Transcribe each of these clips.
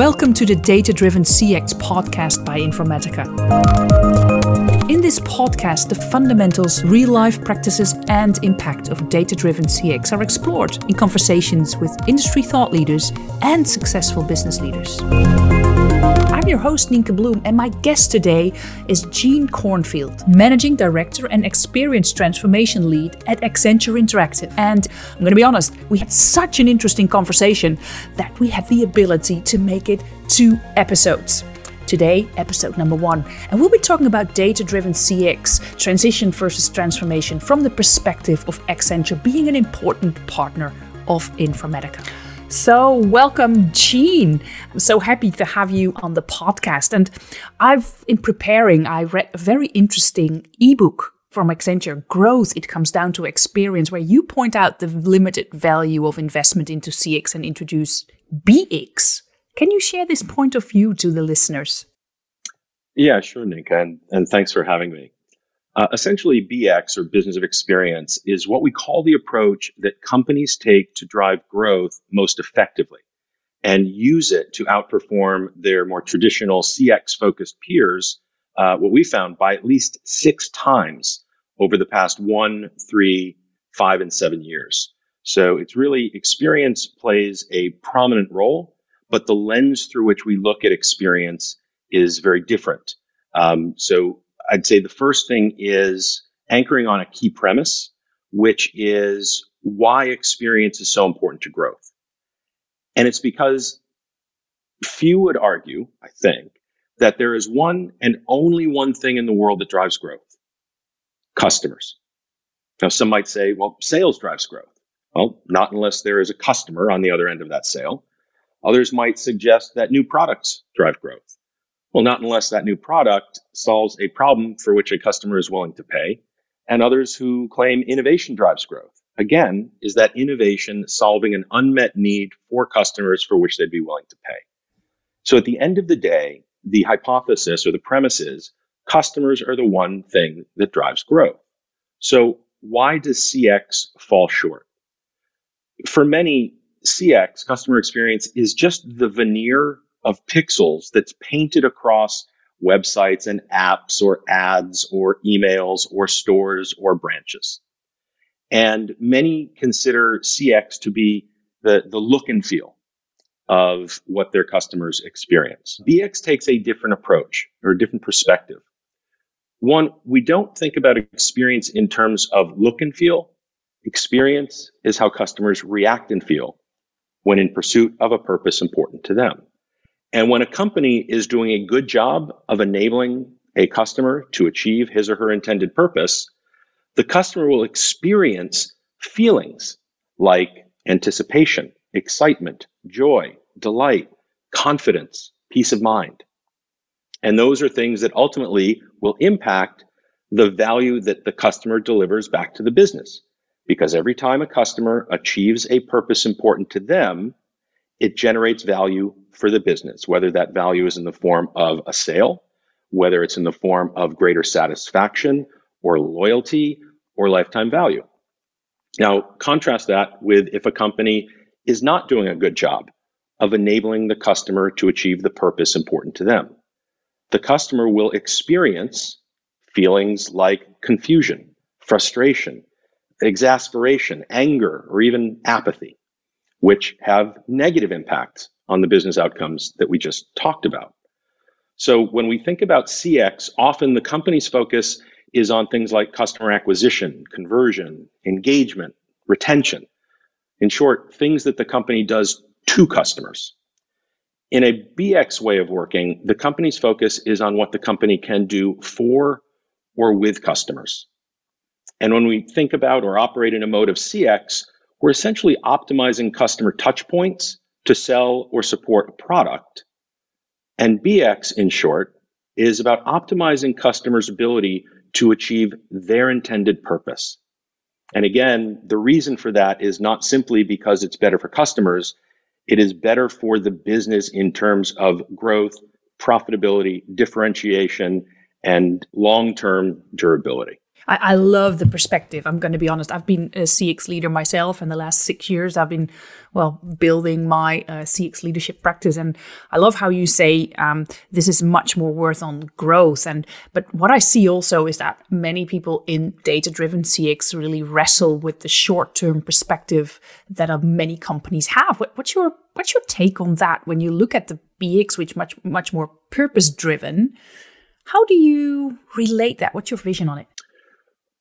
Welcome to the Data Driven CX podcast by Informatica. In this podcast, the fundamentals, real life practices, and impact of data driven CX are explored in conversations with industry thought leaders and successful business leaders. Your host, Nienke Bloom, and my guest today is Gene Cornfield, Managing Director and Experience Transformation Lead at Accenture Interactive. And I'm going to be honest, we had such an interesting conversation that we had the ability to make it two episodes. Today, episode number one. And we'll be talking about data driven CX, transition versus transformation, from the perspective of Accenture being an important partner of Informatica. So, welcome, Gene. I'm so happy to have you on the podcast. And I've, in preparing, I read a very interesting ebook from Accenture, Growth, It Comes Down to Experience, where you point out the limited value of investment into CX and introduce BX. Can you share this point of view to the listeners? Yeah, sure, Nick, and, and thanks for having me. Uh, essentially, BX or business of experience is what we call the approach that companies take to drive growth most effectively and use it to outperform their more traditional CX focused peers. Uh, what we found by at least six times over the past one, three, five, and seven years. So it's really experience plays a prominent role, but the lens through which we look at experience is very different. Um, so I'd say the first thing is anchoring on a key premise, which is why experience is so important to growth. And it's because few would argue, I think, that there is one and only one thing in the world that drives growth customers. Now, some might say, well, sales drives growth. Well, not unless there is a customer on the other end of that sale. Others might suggest that new products drive growth. Well, not unless that new product solves a problem for which a customer is willing to pay. And others who claim innovation drives growth. Again, is that innovation solving an unmet need for customers for which they'd be willing to pay? So at the end of the day, the hypothesis or the premise is customers are the one thing that drives growth. So why does CX fall short? For many, CX, customer experience, is just the veneer of pixels that's painted across websites and apps or ads or emails or stores or branches. And many consider CX to be the, the look and feel of what their customers experience. BX takes a different approach or a different perspective. One, we don't think about experience in terms of look and feel. Experience is how customers react and feel when in pursuit of a purpose important to them. And when a company is doing a good job of enabling a customer to achieve his or her intended purpose, the customer will experience feelings like anticipation, excitement, joy, delight, confidence, peace of mind. And those are things that ultimately will impact the value that the customer delivers back to the business. Because every time a customer achieves a purpose important to them, it generates value for the business, whether that value is in the form of a sale, whether it's in the form of greater satisfaction or loyalty or lifetime value. Now, contrast that with if a company is not doing a good job of enabling the customer to achieve the purpose important to them. The customer will experience feelings like confusion, frustration, exasperation, anger, or even apathy which have negative impacts on the business outcomes that we just talked about. So when we think about CX, often the company's focus is on things like customer acquisition, conversion, engagement, retention. In short, things that the company does to customers. In a BX way of working, the company's focus is on what the company can do for or with customers. And when we think about or operate in a mode of CX, we're essentially optimizing customer touch points to sell or support a product. And BX, in short, is about optimizing customers' ability to achieve their intended purpose. And again, the reason for that is not simply because it's better for customers, it is better for the business in terms of growth, profitability, differentiation, and long term durability. I, I love the perspective. I'm going to be honest. I've been a CX leader myself, and the last six years I've been well building my uh, CX leadership practice. And I love how you say um, this is much more worth on growth. And but what I see also is that many people in data-driven CX really wrestle with the short-term perspective that uh, many companies have. What, what's your what's your take on that when you look at the BX, which much much more purpose-driven? How do you relate that? What's your vision on it?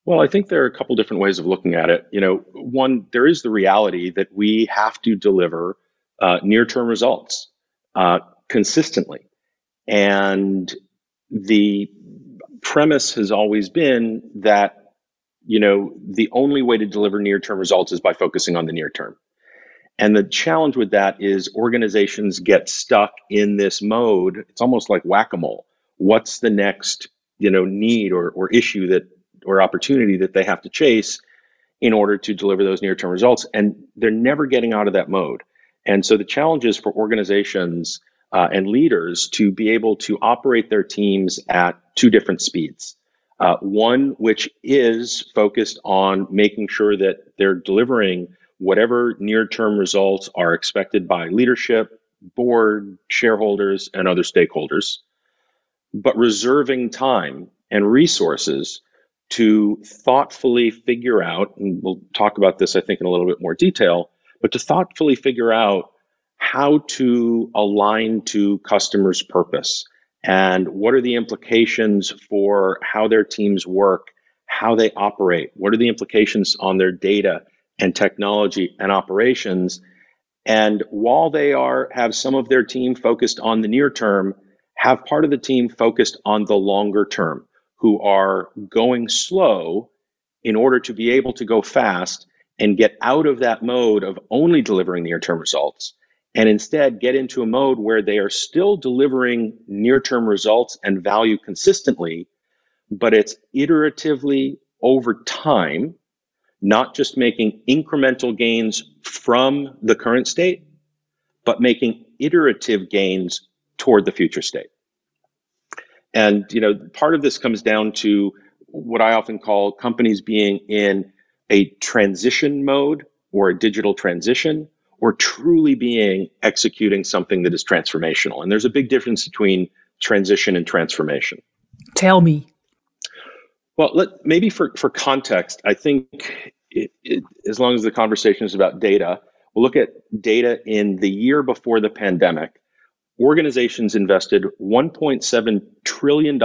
Well, I think there are a couple different ways of looking at it. You know, one, there is the reality that we have to deliver uh, near term results uh, consistently. And the premise has always been that, you know, the only way to deliver near term results is by focusing on the near term. And the challenge with that is organizations get stuck in this mode. It's almost like whack a mole. What's the next, you know, need or, or issue that or opportunity that they have to chase in order to deliver those near term results. And they're never getting out of that mode. And so the challenge is for organizations uh, and leaders to be able to operate their teams at two different speeds. Uh, one, which is focused on making sure that they're delivering whatever near term results are expected by leadership, board, shareholders, and other stakeholders, but reserving time and resources to thoughtfully figure out, and we'll talk about this, I think, in a little bit more detail, but to thoughtfully figure out how to align to customers' purpose and what are the implications for how their teams work, how they operate, what are the implications on their data and technology and operations. And while they are have some of their team focused on the near term, have part of the team focused on the longer term who are going slow in order to be able to go fast and get out of that mode of only delivering near term results and instead get into a mode where they are still delivering near term results and value consistently, but it's iteratively over time, not just making incremental gains from the current state, but making iterative gains toward the future state. And you know, part of this comes down to what I often call companies being in a transition mode or a digital transition or truly being executing something that is transformational. And there's a big difference between transition and transformation. Tell me. Well, let, maybe for, for context, I think it, it, as long as the conversation is about data, we'll look at data in the year before the pandemic organizations invested $1.7 trillion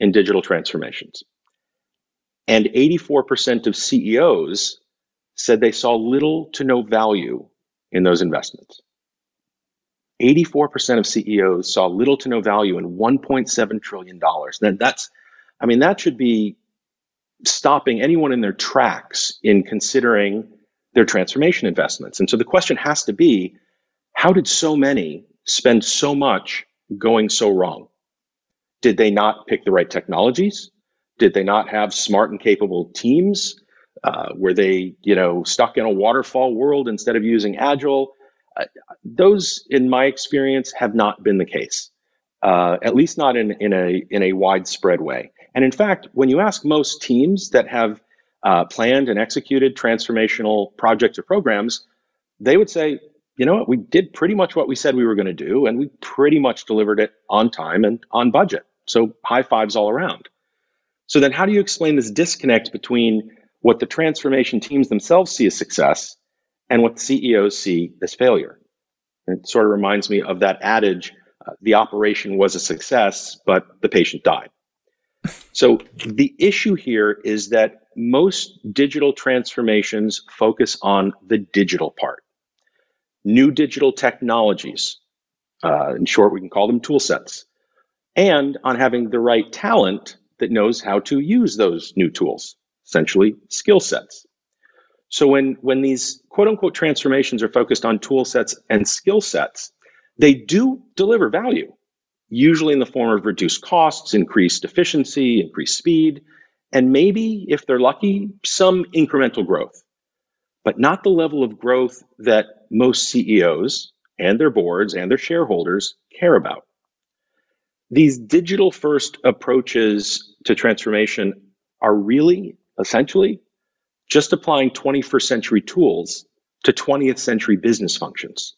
in digital transformations. And 84% of CEOs said they saw little to no value in those investments. 84% of CEOs saw little to no value in $1.7 trillion. Then that's, I mean, that should be stopping anyone in their tracks in considering their transformation investments. And so the question has to be how did so many spend so much going so wrong? Did they not pick the right technologies? Did they not have smart and capable teams? Uh, were they, you know, stuck in a waterfall world instead of using agile? Uh, those, in my experience, have not been the case. Uh, at least not in, in a in a widespread way. And in fact, when you ask most teams that have uh, planned and executed transformational projects or programs, they would say you know what? We did pretty much what we said we were going to do, and we pretty much delivered it on time and on budget. So high fives all around. So then, how do you explain this disconnect between what the transformation teams themselves see as success and what the CEOs see as failure? And it sort of reminds me of that adage uh, the operation was a success, but the patient died. So the issue here is that most digital transformations focus on the digital part new digital technologies. Uh, in short, we can call them tool sets, and on having the right talent that knows how to use those new tools, essentially skill sets. So when, when these quote unquote transformations are focused on tool sets and skill sets, they do deliver value, usually in the form of reduced costs, increased efficiency, increased speed, and maybe, if they're lucky, some incremental growth but not the level of growth that most CEOs and their boards and their shareholders care about. These digital first approaches to transformation are really essentially just applying 21st century tools to 20th century business functions.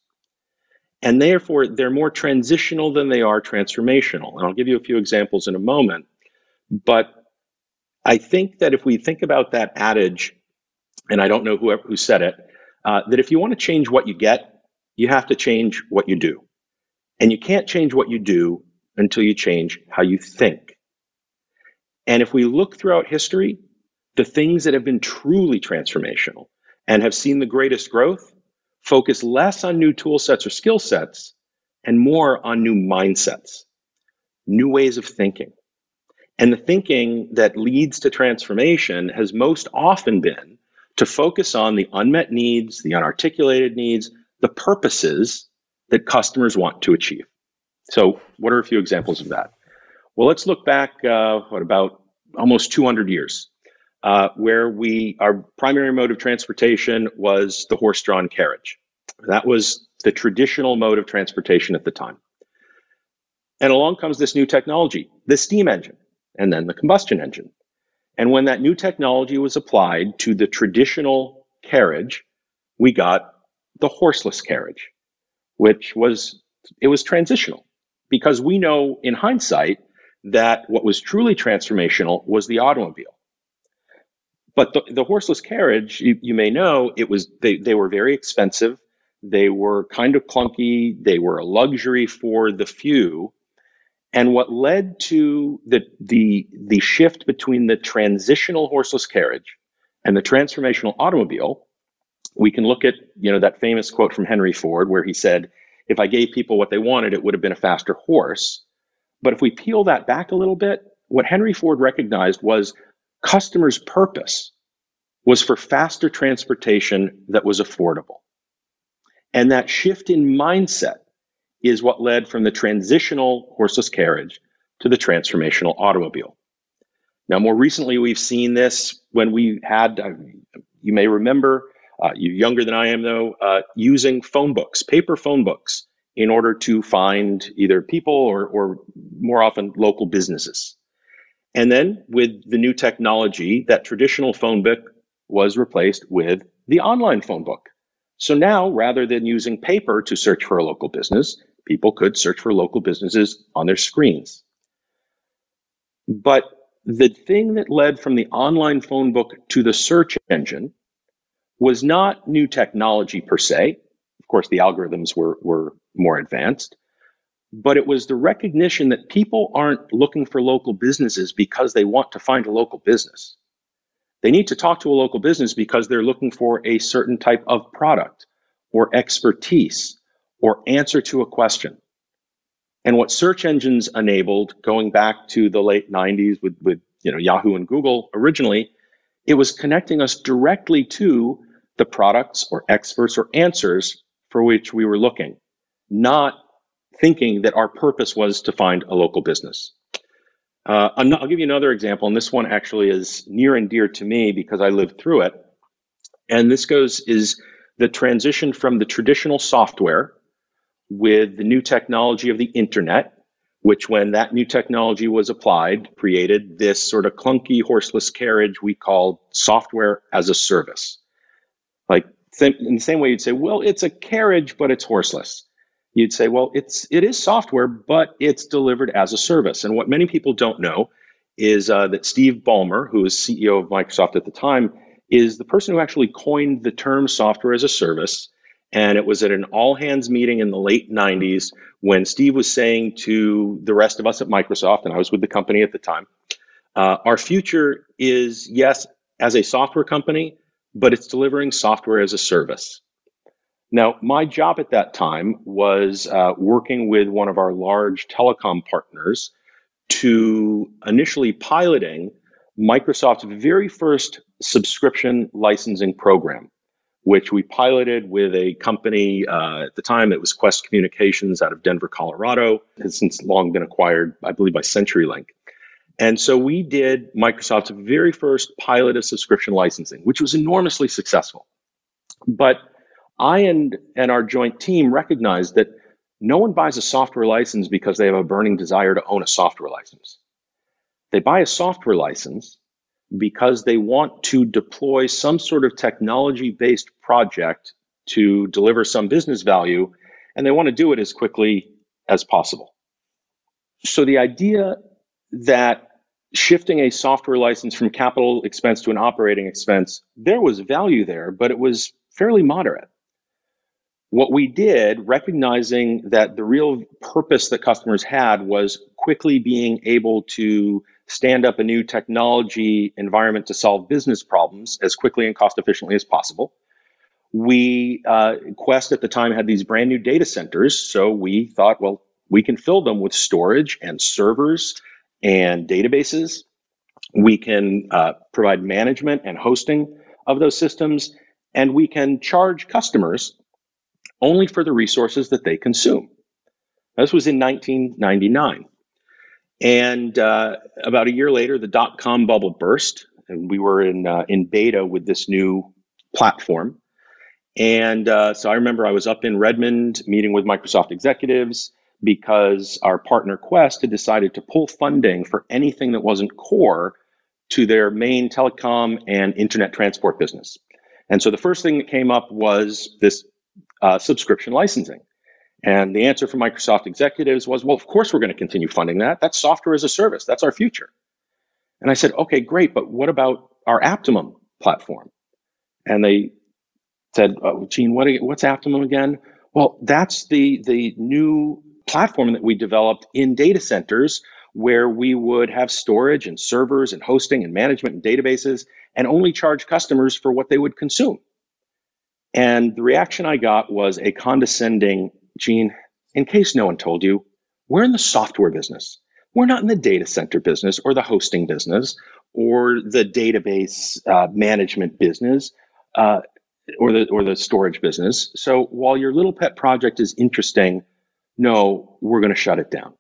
And therefore, they're more transitional than they are transformational. And I'll give you a few examples in a moment. But I think that if we think about that adage, and I don't know who, who said it, uh, that if you want to change what you get, you have to change what you do. And you can't change what you do until you change how you think. And if we look throughout history, the things that have been truly transformational and have seen the greatest growth focus less on new tool sets or skill sets and more on new mindsets, new ways of thinking. And the thinking that leads to transformation has most often been to focus on the unmet needs, the unarticulated needs, the purposes that customers want to achieve. So, what are a few examples of that? Well, let's look back, uh, what, about almost 200 years, uh, where we, our primary mode of transportation was the horse drawn carriage. That was the traditional mode of transportation at the time. And along comes this new technology, the steam engine, and then the combustion engine. And when that new technology was applied to the traditional carriage, we got the horseless carriage, which was it was transitional because we know in hindsight that what was truly transformational was the automobile. But the, the horseless carriage, you, you, may know, it was they, they were very expensive. They were kind of clunky. They were a luxury for the few. And what led to the, the, the shift between the transitional horseless carriage and the transformational automobile, we can look at you know that famous quote from Henry Ford where he said, if I gave people what they wanted, it would have been a faster horse. But if we peel that back a little bit, what Henry Ford recognized was customers' purpose was for faster transportation that was affordable. And that shift in mindset is what led from the transitional horseless carriage to the transformational automobile. Now, more recently, we've seen this when we had, uh, you may remember, uh, you're younger than I am, though, uh, using phone books, paper phone books, in order to find either people or, or more often local businesses. And then with the new technology, that traditional phone book was replaced with the online phone book. So now, rather than using paper to search for a local business, people could search for local businesses on their screens. But the thing that led from the online phone book to the search engine was not new technology per se. Of course, the algorithms were, were more advanced, but it was the recognition that people aren't looking for local businesses because they want to find a local business. They need to talk to a local business because they're looking for a certain type of product or expertise or answer to a question. And what search engines enabled going back to the late 90s with, with you know, Yahoo and Google originally, it was connecting us directly to the products or experts or answers for which we were looking, not thinking that our purpose was to find a local business. Uh, I'll give you another example, and this one actually is near and dear to me because I lived through it. And this goes is the transition from the traditional software with the new technology of the internet, which when that new technology was applied, created this sort of clunky horseless carriage we called software as a service. Like in the same way you'd say, well, it's a carriage, but it's horseless. You'd say, well, it's it is software, but it's delivered as a service. And what many people don't know is uh, that Steve Ballmer, who was CEO of Microsoft at the time, is the person who actually coined the term software as a service. And it was at an all hands meeting in the late 90s when Steve was saying to the rest of us at Microsoft, and I was with the company at the time, uh, our future is, yes, as a software company, but it's delivering software as a service. Now, my job at that time was uh, working with one of our large telecom partners to initially piloting Microsoft's very first subscription licensing program, which we piloted with a company uh, at the time. It was Qwest Communications out of Denver, Colorado. It has since long been acquired, I believe, by CenturyLink. And so we did Microsoft's very first pilot of subscription licensing, which was enormously successful. But I and, and our joint team recognized that no one buys a software license because they have a burning desire to own a software license. They buy a software license because they want to deploy some sort of technology based project to deliver some business value, and they want to do it as quickly as possible. So the idea that shifting a software license from capital expense to an operating expense, there was value there, but it was fairly moderate. What we did, recognizing that the real purpose that customers had was quickly being able to stand up a new technology environment to solve business problems as quickly and cost efficiently as possible. We, uh, Qwest at the time had these brand new data centers. So we thought, well, we can fill them with storage and servers and databases. We can uh, provide management and hosting of those systems, and we can charge customers only for the resources that they consume. This was in 1999. And uh, about a year later, the dot com bubble burst, and we were in, uh, in beta with this new platform. And uh, so I remember I was up in Redmond meeting with Microsoft executives because our partner Qwest had decided to pull funding for anything that wasn't core to their main telecom and internet transport business. And so the first thing that came up was this uh, subscription licensing. And the answer from Microsoft executives was, well, of course we're going to continue funding that. That's software as a service. That's our future. And I said, okay, great, but what about our Aptimum platform? And they said, oh, Gene, what, what's Aptimum again? Well, that's the, the new platform that we developed in data centers where we would have storage and servers and hosting and management and databases and only charge customers for what they would consume. And the reaction I got was a condescending, Gene, in case no one told you, we're in the software business. We're not in the data center business or the hosting business or the database uh, management business uh, or the or the storage business. So while your little pet project is interesting, no, we're going to shut it down.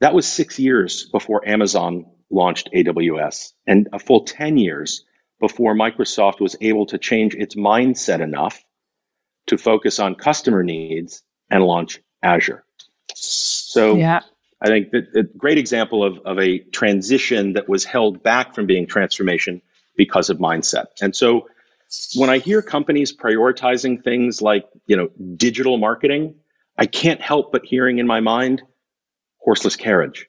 That was six years before Amazon launched AWS and a full 10 years before Microsoft was able to change its mindset enough to focus on customer needs and launch Azure. So yeah. I think that a great example of, of a transition that was held back from being transformation because of mindset. And so when I hear companies prioritizing things like, you know, digital marketing, I can't help but hearing in my mind horseless carriage.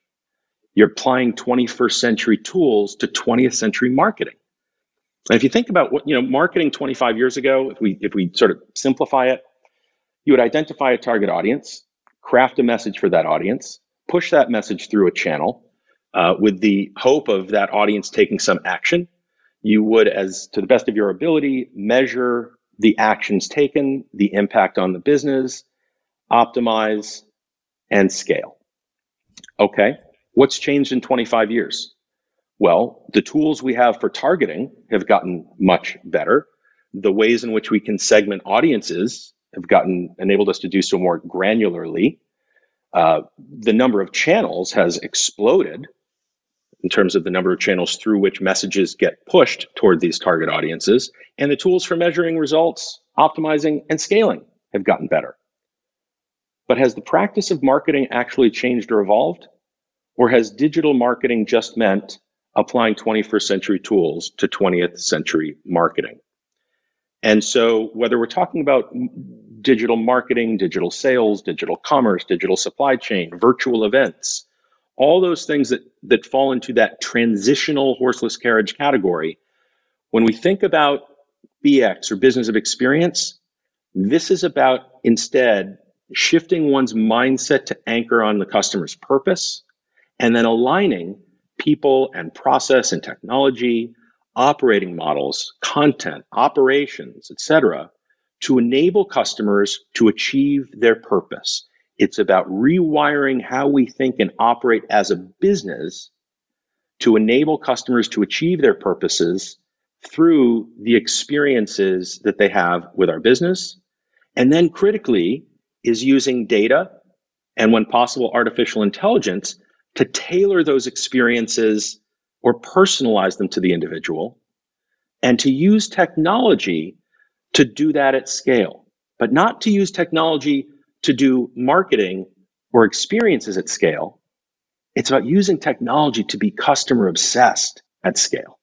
You're applying 21st century tools to 20th century marketing. And if you think about what, you know, marketing 25 years ago, if we if we sort of simplify it, you would identify a target audience, craft a message for that audience, push that message through a channel uh, with the hope of that audience taking some action. You would, as to the best of your ability, measure the actions taken, the impact on the business, optimize, and scale. Okay, what's changed in 25 years? Well, the tools we have for targeting have gotten much better. The ways in which we can segment audiences have gotten enabled us to do so more granularly. Uh, the number of channels has exploded in terms of the number of channels through which messages get pushed toward these target audiences. And the tools for measuring results, optimizing, and scaling have gotten better. But has the practice of marketing actually changed or evolved? Or has digital marketing just meant applying 21st century tools to 20th century marketing? And so, whether we're talking about digital marketing, digital sales, digital commerce, digital supply chain, virtual events, all those things that, that fall into that transitional horseless carriage category, when we think about BX or business of experience, this is about instead shifting one's mindset to anchor on the customer's purpose, and then aligning people and process and technology, operating models, content, operations, etc., to enable customers to achieve their purpose. It's about rewiring how we think and operate as a business to enable customers to achieve their purposes through the experiences that they have with our business. And then critically, is using data and, when possible, artificial intelligence to tailor those experiences or personalize them to the individual and to use technology to do that at scale, but not to use technology to do marketing or experiences at scale. It's about using technology to be customer obsessed at scale.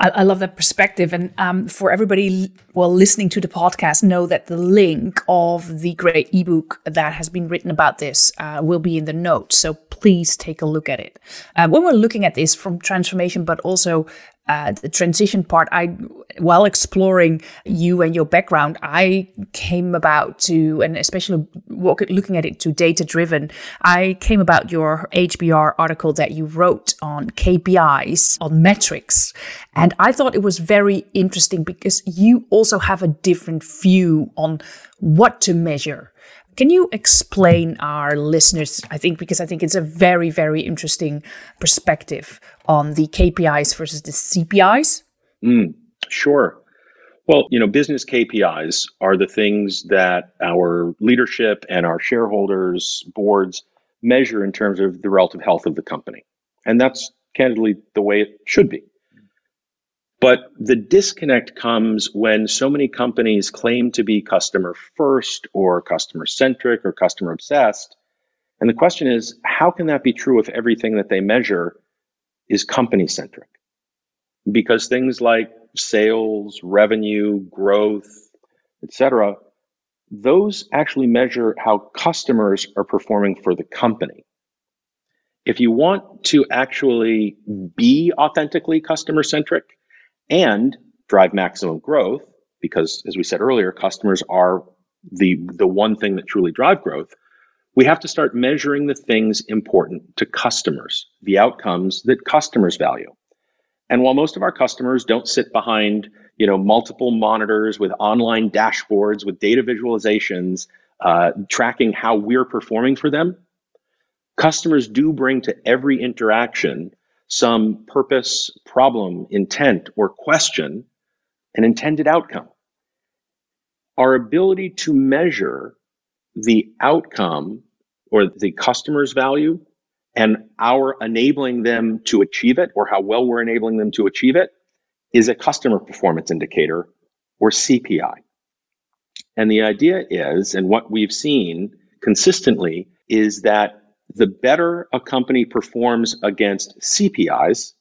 I, I love that perspective. And um, for everybody, well, listening to the podcast, know that the link of the great ebook that has been written about this uh, will be in the notes. So please take a look at it. Uh, when we're looking at this from transformation, but also uh, the transition part, I while exploring you and your background, I came about to, and especially looking at it to data driven, I came about your HBR article that you wrote on KPIs, on metrics. And I thought it was very interesting because you also have a different view on what to measure. Can you explain our listeners? I think because I think it's a very, very interesting perspective on the KPIs versus the CPIs. Mm, sure. Well, you know, business KPIs are the things that our leadership and our shareholders, boards measure in terms of the relative health of the company. And that's candidly the way it should be. But the disconnect comes when so many companies claim to be customer first or customer centric or customer obsessed. And the question is, how can that be true if everything that they measure is company centric? Because things like sales, revenue, growth, etc., those actually measure how customers are performing for the company. If you want to actually be authentically customer centric, and drive maximum growth because as we said earlier customers are the the one thing that truly drive growth. We have to start measuring the things important to customers the outcomes that customers value. And while most of our customers don't sit behind you know multiple monitors with online dashboards with data visualizations uh, tracking how we're performing for them customers do bring to every interaction some purpose, problem, intent, or question an intended outcome. Our ability to measure the outcome or the customer's value and our enabling them to achieve it or how well we're enabling them to achieve it is a customer performance indicator or CPI. And the idea is, and what we've seen consistently, is that the better a company performs against CPIs,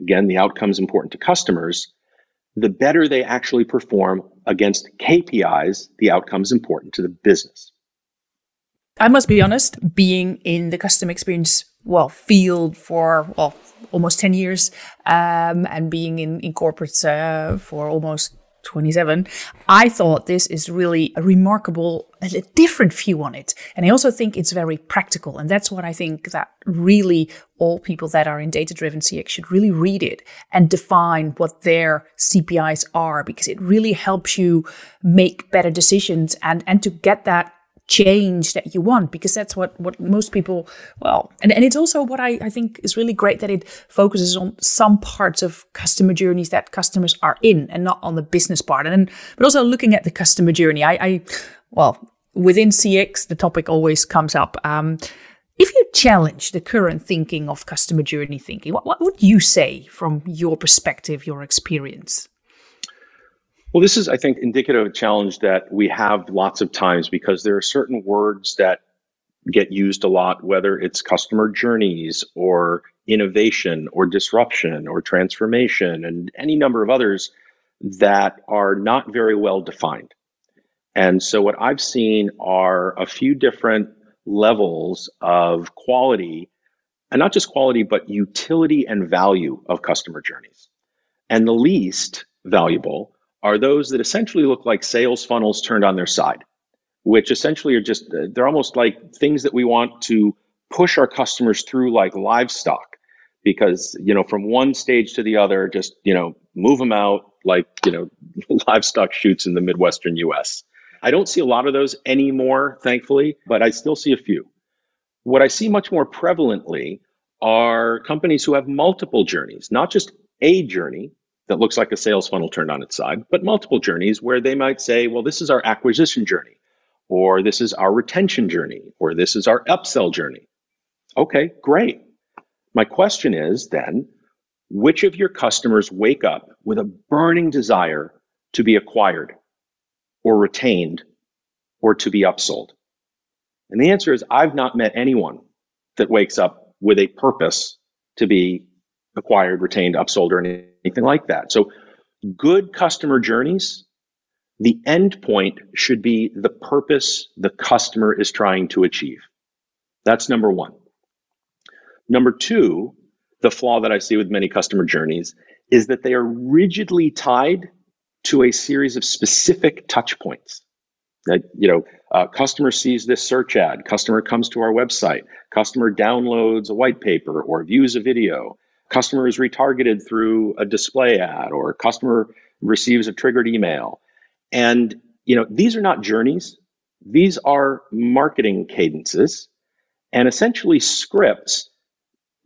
again, the outcomes important to customers, the better they actually perform against KPIs, the outcomes important to the business. I must be honest, being in the customer experience well field for well almost 10 years um, and being in, in corporates uh, for almost 27, I thought this is really a remarkable, a different view on it. And I also think it's very practical. And that's what I think that really all people that are in data driven CX should really read it and define what their CPIs are because it really helps you make better decisions and, and to get that change that you want because that's what what most people well and, and it's also what I, I think is really great that it focuses on some parts of customer journeys that customers are in and not on the business part. And but also looking at the customer journey I, I well within CX the topic always comes up. Um, if you challenge the current thinking of customer journey thinking what, what would you say from your perspective your experience well, this is, I think, indicative of a challenge that we have lots of times because there are certain words that get used a lot, whether it's customer journeys or innovation or disruption or transformation and any number of others that are not very well defined. And so, what I've seen are a few different levels of quality, and not just quality, but utility and value of customer journeys. And the least valuable are those that essentially look like sales funnels turned on their side, which essentially are just, uh, they're almost like things that we want to push our customers through like livestock because, you know, from one stage to the other, just, you know, move them out like, you know, livestock chutes in the Midwestern US. I don't see a lot of those anymore, thankfully, but I still see a few. What I see much more prevalently are companies who have multiple journeys, not just a journey, that looks like a sales funnel turned on its side, but multiple journeys where they might say, well, this is our acquisition journey, or this is our retention journey, or this is our upsell journey. Okay, great. My question is then, which of your customers wake up with a burning desire to be acquired or retained or to be upsold? And the answer is I've not met anyone that wakes up with a purpose to be acquired, retained, upsold, or anything anything like that. So, good customer journeys, the end point should be the purpose the customer is trying to achieve. That's number one. Number two, the flaw that I see with many customer journeys is that they are rigidly tied to a series of specific touch points. That you know, uh, customer sees this search ad, customer comes to our website, customer downloads a white paper or views a video, customer is retargeted through a display ad, or customer receives a triggered email, and you know, these are not journeys; these are marketing cadences, and essentially scripts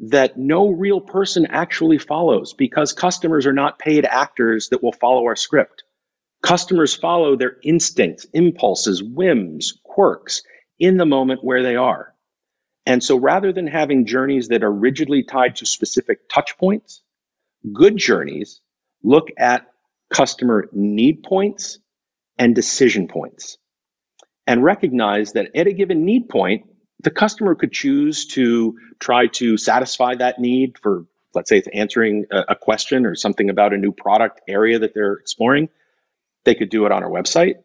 that no real person actually follows because customers are not paid actors that will follow our script. Customers follow their instincts, impulses, whims, quirks in the moment where they are. And so rather than having journeys that are rigidly tied to specific touch points, good journeys look at customer need points and decision points and recognize that at a given need point, the customer could choose to try to satisfy that need for, let's say, it's answering a, a question or something about a new product area that they're exploring. They could do it on our website.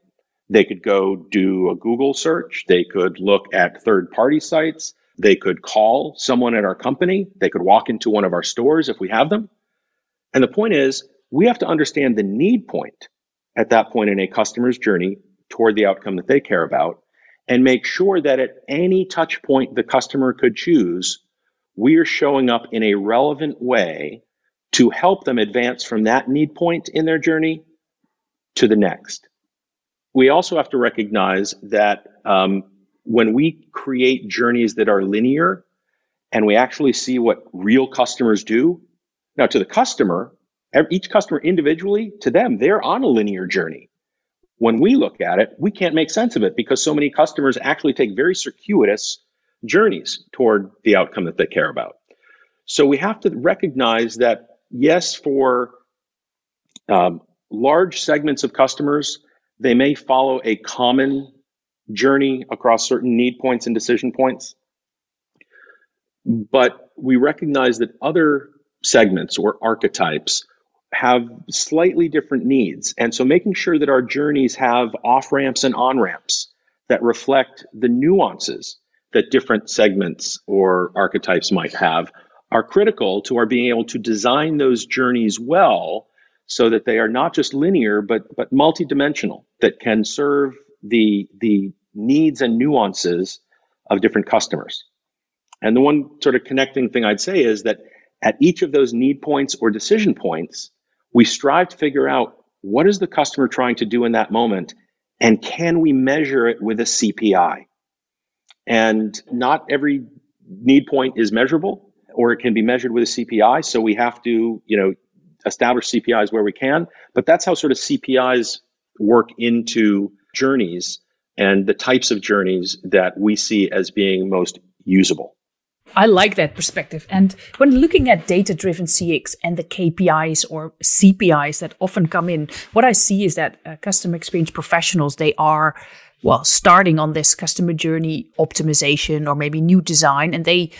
They could go do a Google search. They could look at third party sites. They could call someone at our company. They could walk into one of our stores if we have them. And the point is, we have to understand the need point at that point in a customer's journey toward the outcome that they care about and make sure that at any touch point the customer could choose, we are showing up in a relevant way to help them advance from that need point in their journey to the next. We also have to recognize that um, when we create journeys that are linear and we actually see what real customers do, now to the customer, each customer individually, to them, they're on a linear journey when we look at it, we can't make sense of it because so many customers actually take very circuitous journeys toward the outcome that they care about. So we have to recognize that, yes, for um, large segments of customers, they may follow a common journey across certain need points and decision points. But we recognize that other segments or archetypes have slightly different needs. And so making sure that our journeys have off ramps and on ramps that reflect the nuances that different segments or archetypes might have are critical to our being able to design those journeys well so that they are not just linear but but multidimensional that can serve the the needs and nuances of different customers. And the one sort of connecting thing I'd say is that at each of those need points or decision points, we strive to figure out what is the customer trying to do in that moment and can we measure it with a CPI? And not every need point is measurable or it can be measured with a CPI. So we have to, you know, establish CPIs where we can. But that's how sort of CPIs work into journeys and the types of journeys that we see as being most usable. I like that perspective. And when looking at data driven CX and the KPIs or CPIs that often come in, what I see is that uh, customer experience professionals, they are, well, starting on this customer journey optimization or maybe new design, and they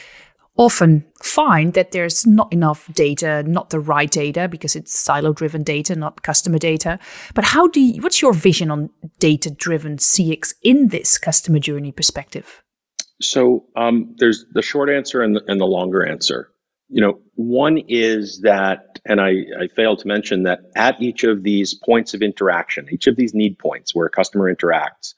often find that there's not enough data, not the right data, because it's silo driven data, not customer data. But how do you, what's your vision on data driven CX in this customer journey perspective? So um, there's the short answer and the, and the longer answer. You know, one is that, and I, I failed to mention that at each of these points of interaction, each of these need points where a customer interacts,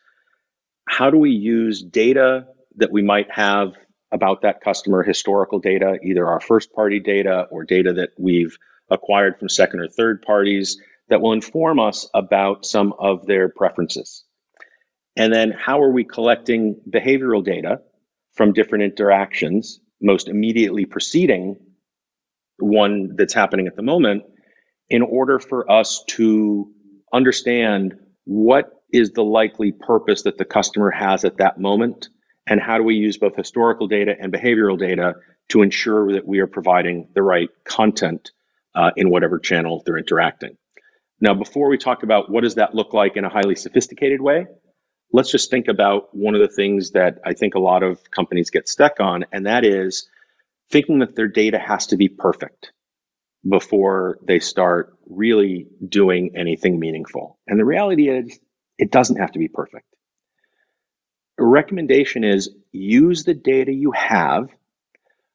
how do we use data that we might have about that customer, historical data, either our first party data or data that we've acquired from second or third parties that will inform us about some of their preferences? And then how are we collecting behavioral data from different interactions, most immediately preceding one that's happening at the moment, in order for us to understand what is the likely purpose that the customer has at that moment and how do we use both historical data and behavioral data to ensure that we are providing the right content uh, in whatever channel they're interacting. Now, before we talk about what does that look like in a highly sophisticated way, let's just think about one of the things that I think a lot of companies get stuck on, and that is thinking that their data has to be perfect. before they start really doing anything meaningful. And the reality is, it doesn't have to be perfect. Recommendation is use the data you have,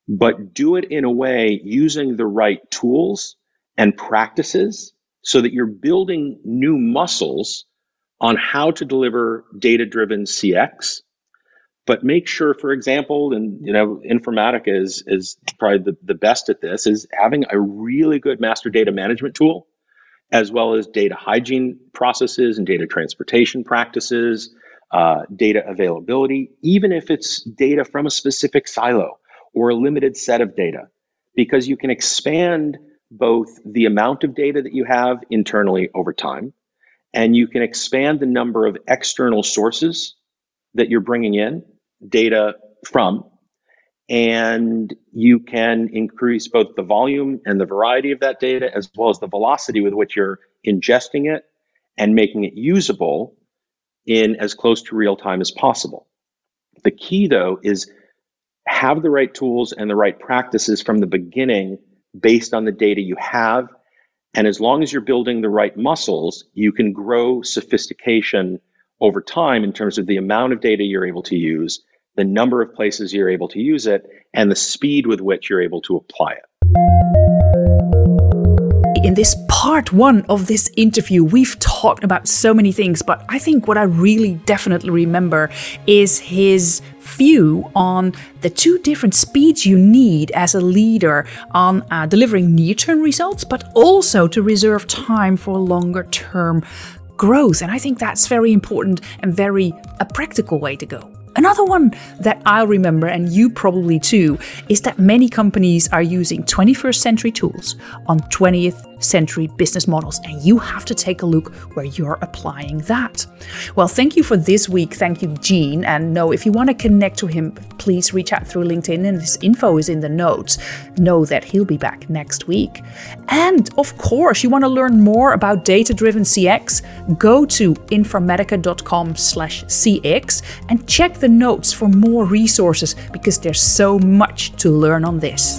but do it in a way using the right tools and practices so that you're building new muscles on how to deliver data driven CX. But make sure, for example, and you know, Informatica is is probably the, the best at this, is having a really good master data management tool, as well as data hygiene processes and data transportation practices, uh, data availability, even if it's data from a specific silo or a limited set of data, because you can expand both the amount of data that you have internally over time, and you can expand the number of external sources that you're bringing in data from. And you can increase both the volume and the variety of that data, as well as the velocity with which you're ingesting it and making it usable in as close to real time as possible. The key, though, is have the right tools and the right practices from the beginning based on the data you have. And as long as you're building the right muscles, you can grow sophistication over time in terms of the amount of data you're able to use, the number of places you're able to use it, and the speed with which you're able to apply it. In this part one of this interview, we've talked about so many things, but I think what I really definitely remember is his view on the two different speeds you need as a leader on uh, delivering near term results, but also to reserve time for longer term growth. And I think that's very important and very a practical way to go. Another one that I'll remember, and you probably too, is that many companies are using 21st century tools on 20th century business models, and you have to take a look where you're applying that. Well, thank you for this week. Thank you, Gene. And know if you want to connect to him, please reach out through LinkedIn, and his info is in the notes. Know that he'll be back next week. And of course, you want to learn more about data-driven CX? Go to informatica.com/cx and check the notes for more resources because there's so much to learn on this.